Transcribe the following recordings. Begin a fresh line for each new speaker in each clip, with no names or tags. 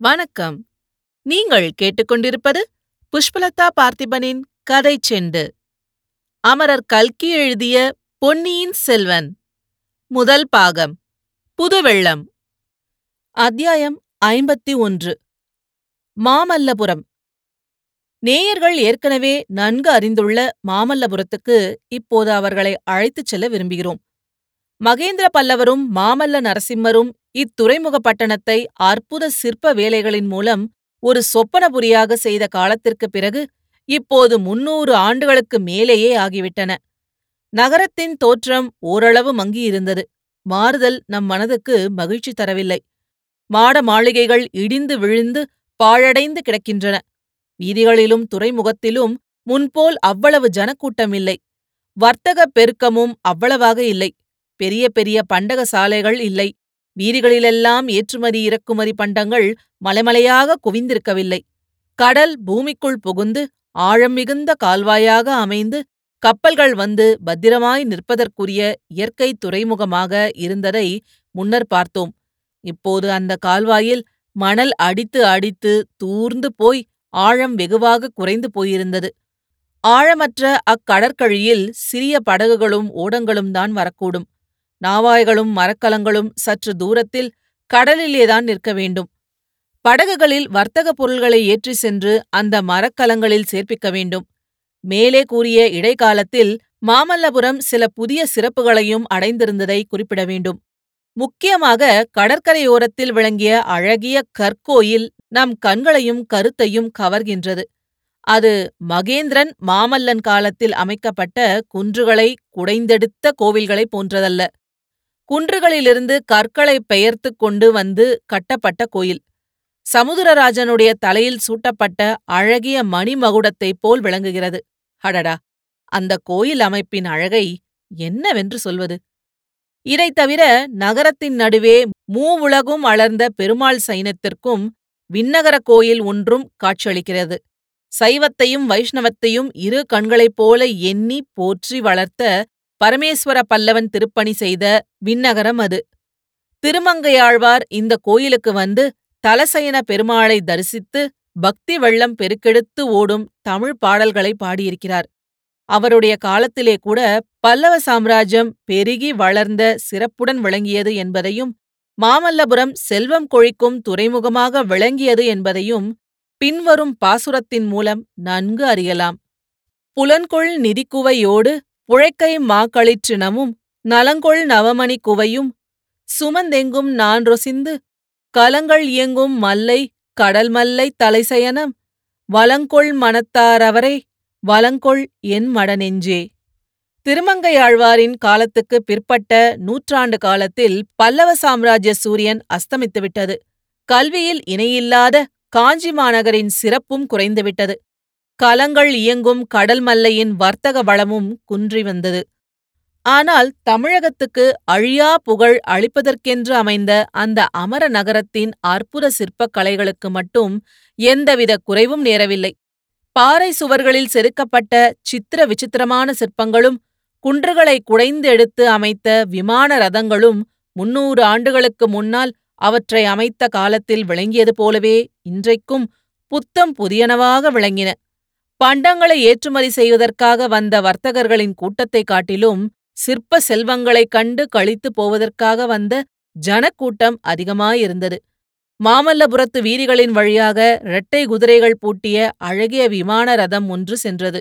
வணக்கம். நீங்கள் கேட்டுக்கொண்டிருப்பது புஷ்பலதா பார்த்திபனின் கதை செண்டு. அமரர் கல்கி எழுதிய பொன்னியின் செல்வன். முதல் பாகம். புதுவெள்ளம். அத்தியாயம் ஐம்பத்தி ஒன்று. மாமல்லபுரம். நேயர்கள் ஏற்கனவே நன்கு அறிந்துள்ள மாமல்லபுரத்துக்கு இப்போது அவர்களை அழைத்துச் செல்ல விரும்புகிறோம். மகேந்திர பல்லவரும் மாமல்ல நரசிம்மரும் இத்துறைமுக பட்டணத்தை அற்புத சிற்ப வேலைகளின் மூலம் ஒரு சொப்பனபுரியாக செய்த காலத்திற்குப் பிறகு இப்போது முன்னூறு ஆண்டுகளுக்கு மேலேயே ஆகிவிட்டன. நகரத்தின் தோற்றம் ஓரளவு மங்கியிருந்தது. மாறுதல் நம் மனதுக்கு மகிழ்ச்சி தரவில்லை. மாட மாளிகைகள் இடிந்து விழுந்து பாழடைந்து கிடக்கின்றன. வீதிகளிலும் துறைமுகத்திலும் முன்போல் அவ்வளவு ஜனக்கூட்டமில்லை வர்த்தகப் பெருக்கமும் அவ்வளவாக இல்லை. பெரிய பெரிய பண்டக சாலைகள் இல்லை. வீதிகளிலெல்லாம் ஏற்றுமதி இறக்குமதி பண்டங்கள் மலைமலையாக குவிந்திருக்கவில்லை. கடல் பூமிக்குள் புகுந்து ஆழம் மிகுந்த கால்வாயாக அமைந்து கப்பல்கள் வந்து பத்திரமாய் நிற்பதற்குரிய இயற்கை துறைமுகமாக இருந்ததை முன்னர் பார்த்தோம். இப்போது அந்த கால்வாயில் மணல் அடித்து அடித்து தூர்ந்து போய் ஆழம் வெகுவாக குறைந்து போயிருந்தது. ஆழமற்ற அக்கடற்கழியில் சிறிய படகுகளும் ஓடங்களும் தான் வரக்கூடும். நாவாய்களும் மரக்கலங்களும் சற்று தூரத்தில் கடலிலேதான் நிற்க வேண்டும். படகுகளில் வர்த்தகப் பொருள்களை ஏற்றி சென்று அந்த மரக்கலங்களில் சேர்ப்பிக்க வேண்டும். மேலே கூறிய இடைக்காலத்தில் மாமல்லபுரம் சில புதிய சிறப்புகளையும் அடைந்திருந்ததை குறிப்பிட வேண்டும். முக்கியமாக கடற்கரையோரத்தில் விளங்கிய அழகிய கற்கோயில் நம் கண்களையும் கருத்தையும் கவர்கின்றது. அது மகேந்திரன் மாமல்லன் காலத்தில் அமைக்கப்பட்ட குன்றுகளை குடைந்தெடுத்த கோவில்களைப் போன்றதல்ல. குன்றுகளிலிருந்து கற்களை பெயர்த்து கொண்டு வந்து கட்டப்பட்ட கோயில். சமுத்திரராஜனுடைய தலையில் சூட்டப்பட்ட அழகிய மணிமகுடத்தைப் போல் விளங்குகிறது. அடடா! அந்த கோயில் அமைப்பின் அழகை என்னவென்று சொல்வது? இதைத் தவிர நகரத்தின் நடுவே மூவுலகும் அளர்ந்த பெருமாள் சைனத்திற்கும் விண்ணகர கோயில் ஒன்றும் காட்சியளிக்கிறது. சைவத்தையும் வைஷ்ணவத்தையும் இரு கண்களைப் போல எண்ணி போற்றி வளர்த்த பரமேஸ்வர பல்லவன் திருப்பணி செய்த விண்ணகரம் அது. திருமங்கையாழ்வார் இந்த கோயிலுக்கு வந்து தலசயன பெருமாளை தரிசித்து பக்தி வெள்ளம் பெருக்கெடுத்து ஓடும் தமிழ் பாடல்களை பாடியிருக்கிறார். அவருடைய காலத்திலே கூட பல்லவ சாம்ராஜ்யம் பெருகி வளர்ந்த சிறப்புடன் விளங்கியது என்பதையும் மாமல்லபுரம் செல்வம் கொழிக்கும் துறைமுகமாக விளங்கியது என்பதையும் பின்வரும் பாசுரத்தின் மூலம் நன்கு அறியலாம். புலன்கொள் நிதிக்குவையோடு உழைக்கை மாக்களிற்றினமும் நலங்கொள் நவமணி குவையும் சுமந்தெங்கும் நான் ரொசிந்து கலங்கள் இயங்கும் மல்லை கடல் மல்லை தலைசயனம் வலங்கொள் மனத்தாரவரே வலங்கொள் என் மடநெஞ்சே. திருமங்கையாழ்வாரின் காலத்துக்கு பிற்பட்ட நூற்றாண்டு காலத்தில் பல்லவ சாம்ராஜ்ய சூரியன் அஸ்தமித்துவிட்டது. கல்வியில் இணையில்லாத காஞ்சி மாநகரின் சிறப்பும் குறைந்துவிட்டது. கலங்கள் இயங்கும் கடல் மல்லையின் வர்த்தக வளமும் குன்றி வந்தது. ஆனால் தமிழகத்துக்கு அழியா புகழ் அளிப்பதற்கென்று அமைந்த அந்த அமர நகரத்தின் அற்புத சிற்பக் கலைகளுக்கு மட்டும் எந்தவித குறைவும் நேரவில்லை. பாறை சுவர்களில் செதுக்கப்பட்ட சித்திர விசித்திரமான சிற்பங்களும் குன்றுகளை குடைந்து எடுத்து அமைத்த விமான ரதங்களும் முன்னூறு ஆண்டுகளுக்கு முன்னால் அவற்றை அமைத்த காலத்தில் விளங்கியது போலவே இன்றைக்கும் புத்தம் புதியனவாக விளங்கின. பண்டங்களை ஏற்றுமதி செய்வதற்காக வந்த வர்த்தகர்களின் கூட்டத்தைக் காட்டிலும் சிற்ப செல்வங்களைக் கண்டு கழித்துப் போவதற்காக வந்த ஜனக்கூட்டம் அதிகமாயிருந்தது. மாமல்லபுரத்து வீதிகளின் வழியாக இரட்டை குதிரைகள் பூட்டிய அழகிய விமான ரதம் ஒன்று சென்றது.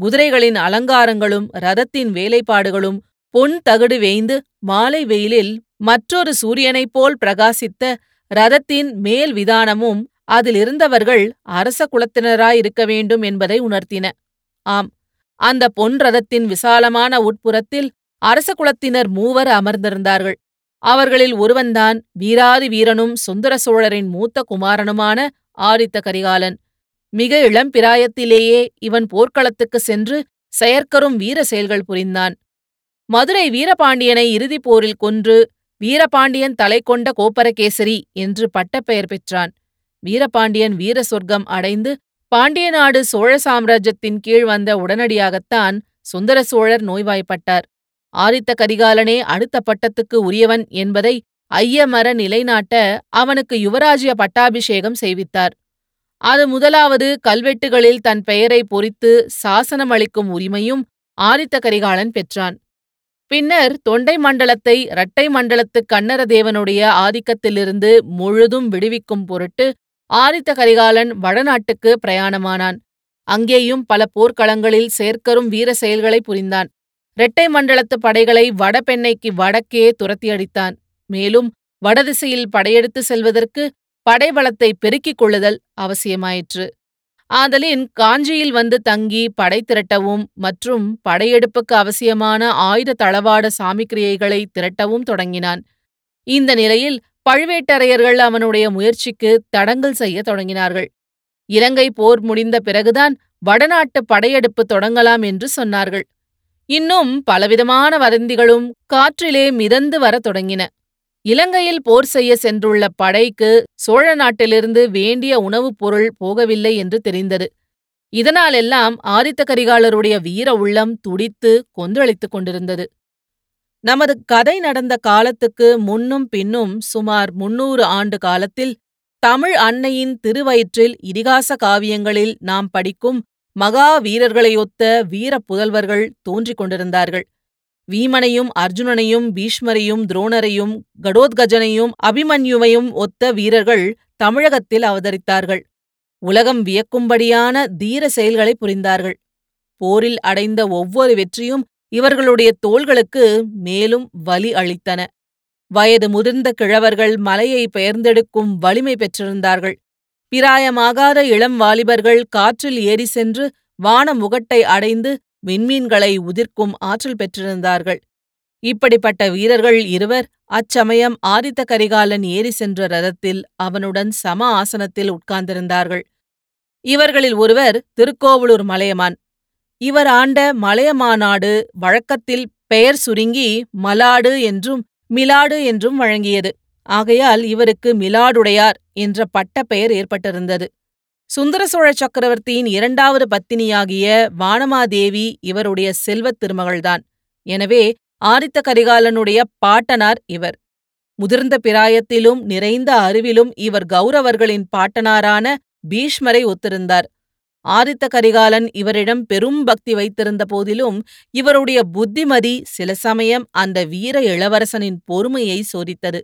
குதிரைகளின் அலங்காரங்களும் ரதத்தின் வேலைப்பாடுகளும் பொன் தகடு வேய்ந்து மாலை வெயிலில் மற்றொரு சூரியனைப் போல் பிரகாசித்த ரதத்தின் மேல் விதானமும் அதிலிருந்தவர்கள் அரச குலத்தினராயிருக்க வேண்டும் என்பதை உணர்த்தின. ஆம் அந்த பொன் ரதத்தின் விசாலமான உட்புறத்தில் அரச குலத்தினர் மூவர் அமர்ந்திருந்தார்கள். அவர்களில் ஒருவன்தான் வீராதி வீரனும் சுந்தர சோழரின் மூத்த குமாரனுமான ஆதித்த கரிகாலன். மிக இளம் பிராயத்திலேயே இவன் போர்க்களத்துக்கு சென்று செயற்கரும் வீர செயல்கள் புரிந்தான். மதுரை வீரபாண்டியனை இறுதிப் போரில் கொன்று வீரபாண்டியன் தலை கொண்ட கோப்பரகேசரி என்று பட்டப்பெயர் பெற்றான். வீரபாண்டியன் வீர சொர்க்கம் அடைந்து பாண்டிய நாடு சோழ சாம்ராஜ்யத்தின் கீழ் வந்த உடனடியாகத்தான் சுந்தர சோழர் நோய்வாய்ப்பட்டார். ஆதித்த கரிகாலனே அடுத்த பட்டத்துக்கு உரியவன் என்பதை ஐயமர நிலைநாட்ட அவனுக்கு யுவராஜ்ய பட்டாபிஷேகம் செய்வித்தார். அது முதலாவது கல்வெட்டுகளில் தன் பெயரை பொறித்து சாசனமளிக்கும் உரிமையும் ஆதித்த கரிகாலன் பெற்றான். பின்னர் தொண்டை மண்டலத்தை இரட்டை மண்டலத்து கன்னரதேவனுடைய ஆதிக்கத்திலிருந்து முழுதும் விடுவிக்கும் பொருட்டு ஆதித்த கரிகாலன் வடநாட்டுக்கு பிரயாணமானான். அங்கேயும் பல போர்க்களங்களில் சேர்க்கரும் வீர செயல்களை புரிந்தான். இரட்டை மண்டலத்து படைகளை வடபெண்ணைக்கு வடக்கே துரத்தி அடித்தான். மேலும் வடதிசையில் படையெடுத்து செல்வதற்கு படைபலத்தை பெருக்கிக் கொள்ளுதல் அவசியமாயிற்று. ஆதலின் காஞ்சியில் வந்து தங்கி படை திரட்டவும் மற்றும் படையெடுப்புக்கு அவசியமான ஆயுத தளவாட சாமிக்கிரியைகளை திரட்டவும் தொடங்கினான். இந்த நிலையில் பழுவேட்டரையர்கள் அவனுடைய முயற்சிக்கு தடங்கல் செய்ய தொடங்கினார்கள். இலங்கை போர் முடிந்த பிறகுதான் வடநாட்டு படையெடுப்பு தொடங்கலாம் என்று சொன்னார்கள். இன்னும் பலவிதமான வதந்திகளும் காற்றிலே மிதந்து வரத் தொடங்கின. இலங்கையில் போர் செய்ய சென்றுள்ள படைக்கு சோழ நாட்டிலிருந்து வேண்டிய உணவுப் பொருள் போகவில்லை என்று தெரிந்தது. இதனாலெல்லாம் ஆதித்த கரிகாலருடைய வீர உள்ளம் துடித்து கொந்தளித்துக் கொண்டிருந்தது. நமது கதை நடந்த காலத்துக்கு முன்னும் பின்னும் சுமார் முன்னூறு ஆண்டு காலத்தில் தமிழ் அன்னையின் திருவயிற்றில் இதிகாச காவியங்களில் நாம் படிக்கும் மகா வீரர்களையொத்த வீர புதல்வர்கள் தோன்றிக் கொண்டிருந்தார்கள். வீமனையும் அர்ஜுனனையும் பீஷ்மரையும் துரோணரையும் கடோத்கஜனையும் அபிமன்யுவையும் ஒத்த வீரர்கள் தமிழகத்தில் அவதரித்தார்கள். உலகம் வியக்கும்படியான தீர செயல்களை புரிந்தார்கள். போரில் அடைந்த ஒவ்வொரு வெற்றியும் இவர்களுடைய தோள்களுக்கு மேலும் வலி அளித்தன. வயது முதிர்ந்த கிழவர்கள் மலையை பெயர்ந்தெடுக்கும் வலிமை பெற்றிருந்தார்கள். பிராயமாகாத இளம் வாலிபர்கள் காற்றில் ஏறி சென்று வான முகட்டை அடைந்து விண்மீன்களை உதிர்க்கும் ஆற்றல் பெற்றிருந்தார்கள். இப்படிப்பட்ட வீரர்கள் இருவர் அச்சமயம் ஆதித்த கரிகாலன் ஏறி சென்ற ரதத்தில் அவனுடன் சம ஆசனத்தில் உட்கார்ந்திருந்தார்கள். இவர்களில் ஒருவர் திருக்கோவலூர் மலையமான். இவர் ஆண்ட மலையமாநாடு வழக்கத்தில் பெயர் சுருங்கி மலாடு என்றும் மிலாடு என்றும் வழங்கியது. ஆகையால் இவருக்கு மிலாடுடையார் என்ற பட்ட பெயர் ஏற்பட்டிருந்தது. சுந்தர சோழ சக்கரவர்த்தியின் இரண்டாவது பத்தினியாகிய வானமாதேவி இவருடைய செல்வத் திருமகள்தான். எனவே ஆதித்த கரிகாலனுடைய பாட்டனார் இவர். முதிர்ந்த பிராயத்திலும் நிறைந்த அறிவிலும் இவர் கௌரவர்களின் பாட்டனாரான பீஷ்மரை ஒத்திருந்தார். ஆதித்த கரிகாலன் இவரிடம் பெரும் பக்தி வைத்திருந்த போதிலும் இவருடைய புத்திமதி சில சமயம் அந்த வீர இளவரசனின் பொறுமையை சோதித்தது.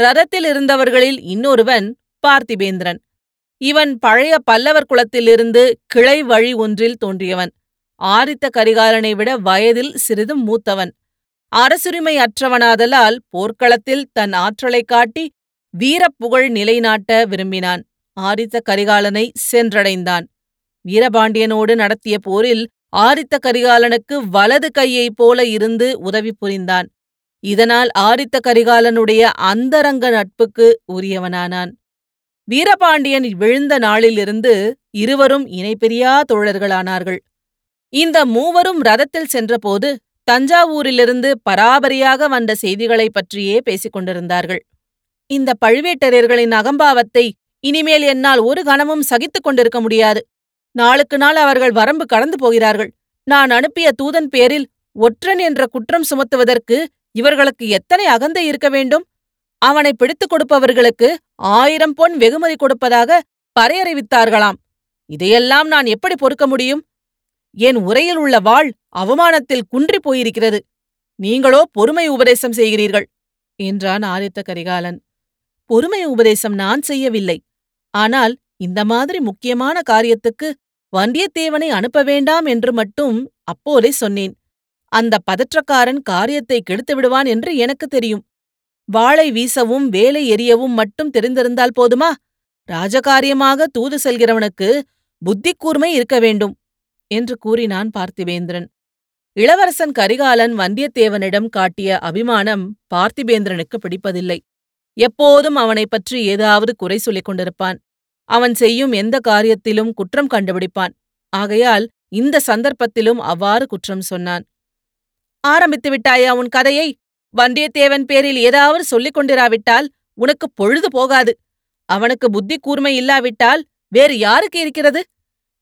ரதத்தில் இருந்தவர்களில் இன்னொருவன் பார்த்திபேந்திரன். இவன் பழைய பல்லவர் குலத்திலிருந்து கிளை வழி ஒன்றில் தோன்றியவன். ஆதித்த கரிகாலனை விட வயதில் சிறிதும் மூத்தவன். அரசுரிமை அற்றவனாதலால் போர்க்களத்தில் தன் ஆற்றலைக் காட்டி வீரப்புகழ் நிலைநாட்ட விரும்பினான். ஆதித்த கரிகாலனை சென்றடைந்தான். வீரபாண்டியனோடு நடத்திய போரில் ஆரித்த கரிகாலனுக்கு வலது கையைப் போல இருந்து உதவி புரிந்தான். இதனால் ஆரித்த கரிகாலனுடைய அந்தரங்க நட்புக்கு உரியவனானான். வீரபாண்டியன் விழுந்த நாளிலிருந்து இருவரும் இணைபிரியா தோழர்களானார்கள். இந்த மூவரும் ரதத்தில் சென்றபோது தஞ்சாவூரிலிருந்து பராபரியாக வந்த செய்திகளைப் பற்றியே பேசிக் கொண்டிருந்தார்கள். இந்த பழுவேட்டரையர்களின் அகம்பாவத்தை இனிமேல் என்னால் ஒரு கணமும் சகித்துக் கொண்டிருக்க முடியாது. நாளுக்கு நாள் அவர்கள் வரம்பு கடந்து போகிறார்கள். நான் அனுப்பிய தூதன் பேரில் ஒற்றன் என்ற குற்றம் சுமத்துவதற்கு இவர்களுக்கு எத்தனை அகந்தை இருக்க வேண்டும்? அவனை பிடித்துக் கொடுப்பவர்களுக்கு ஆயிரம் பொன் வெகுமதி கொடுப்பதாக பறையறிவித்தார்களாம். இதையெல்லாம் நான் எப்படி பொறுக்க முடியும்? என் உரையில் உள்ள வாழ் அவமானத்தில் குன்றி போயிருக்கிறது. நீங்களோ பொறுமை உபதேசம் செய்கிறீர்கள் என்றான் ஆதித்த கரிகாலன். பொறுமை உபதேசம் நான் செய்யவில்லை. ஆனால் இந்த மாதிரி முக்கியமான காரியத்துக்கு வந்தியத்தேவனை அனுப்ப வேண்டாம் என்று மட்டும் அப்போதே சொன்னேன். அந்த பதற்றக்காரன் காரியத்தை கெடுத்து விடுவான் என்று எனக்கு தெரியும். வாளை வீசவும் வேலை எரியவும் மட்டும் தெரிந்திருந்தால் போதுமா? ராஜகாரியமாக தூது செல்கிறவனுக்கு புத்தி கூர்மை இருக்க வேண்டும் என்று கூறினான் பார்த்திபேந்திரன். இளவரசன் கரிகாலன் வந்தியத்தேவனிடம் காட்டிய அபிமானம் பார்த்திபேந்திரனுக்கு பிடிப்பதில்லை. எப்போதும் அவனைப் பற்றி ஏதாவது குறை சொல்லிக் கொண்டிருப்பான். அவன் செய்யும் எந்த காரியத்திலும் குற்றம் கண்டுபிடிப்பான். ஆகையால் இந்த சந்தர்ப்பத்திலும் அவ்வாறு குற்றம் சொன்னான். ஆரம்பித்து விட்டாயா உன் கதையை? வந்தியத்தேவன் பேரில் ஏதாவது சொல்லிக் கொண்டிராவிட்டால் உனக்கு பொழுது போகாது. அவனுக்கு புத்தி கூர்மை இல்லாவிட்டால் வேறு யாருக்கு இருக்கிறது?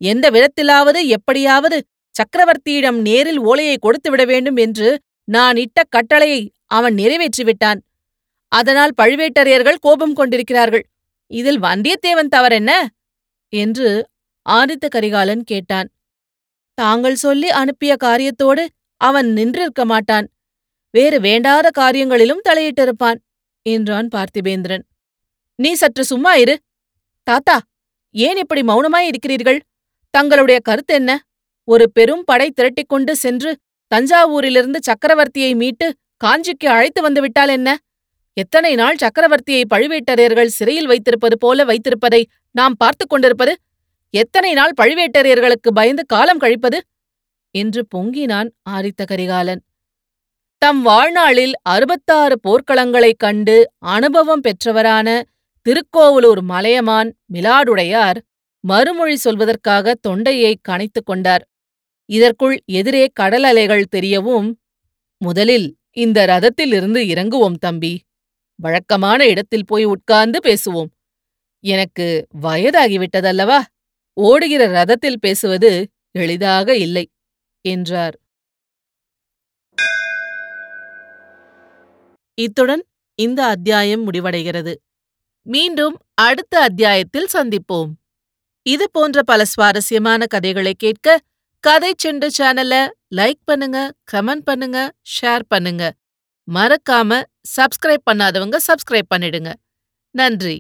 எந்த விதத்திலாவது எப்படியாவது சக்கரவர்த்தியிடம் நேரில் ஓலையை கொடுத்துவிட வேண்டும் என்று நான் இட்ட கட்டளையை அவன் நிறைவேற்றிவிட்டான். அதனால் பழுவேட்டரையர்கள் கோபம் கொண்டிருக்கிறார்கள். இதில் வந்தியத்தேவன் தவறென்ன என்று ஆதித்த கரிகாலன் கேட்டான். தாங்கள் சொல்லி அனுப்பிய காரியத்தோடு அவன் நின்றிருக்க மாட்டான். வேறு வேண்டாத காரியங்களிலும் தலையிட்டிருப்பான் என்றான் பார்த்திபேந்திரன். நீ சற்று சும்மா இரு. தாத்தா ஏன் இப்படி மௌனமாய் இருக்கிறீர்கள்? தங்களுடைய கருத்து என்ன? ஒரு பெரும் படை திரட்டிக்கொண்டு சென்று தஞ்சாவூரிலிருந்து சக்கரவர்த்தியை மீட்டு காஞ்சிக்கு அழைத்து வந்து விட்டால் என்ன? எத்தனை நாள் சக்கரவர்த்தியை பழுவேட்டரையர்கள் சிறையில் வைத்திருப்பது போல வைத்திருப்பதை நாம் பார்த்துக் கொண்டிருப்பது? எத்தனை நாள் பழுவேட்டரையர்களுக்கு பயந்து காலம் கழிப்பது? என்று பொங்கினான் ஆதித்த கரிகாலன் தம் வாழ்நாளில் அறுபத்தாறு போர்க்களங்களைக் கண்டு அனுபவம் பெற்றவரான திருக்கோவலூர் மலையமான் மிலாடுடையார் மறுமொழி சொல்வதற்காக தொண்டையை கனைத்துக் கொண்டார். இதற்குள் எதிரே கடல் அலைகள் தெரியவும் முதலில் இந்த ரதத்திலிருந்து இறங்குவோம் தம்பி. வழக்கமான இடத்தில் போய் உட்கார்ந்து பேசுவோம். எனக்கு வயதாகிவிட்டதல்லவா? ஓடுகிற ரதத்தில் பேசுவது எளிதாக இல்லை என்றார். இத்துடன் இந்த அத்தியாயம் முடிவடைகிறது. மீண்டும் அடுத்த அத்தியாயத்தில் சந்திப்போம். இது போன்ற பல சுவாரஸ்யமான கதைகளை கேட்க கதை செண்டு சேனலை லைக் பண்ணுங்க கமெண்ட் பண்ணுங்க ஷேர் பண்ணுங்க. மறக்காம சப்ஸ்கிரைப் பண்ணாதவங்க சப்ஸ்கிரைப் பண்ணிடுங்க. நன்றி.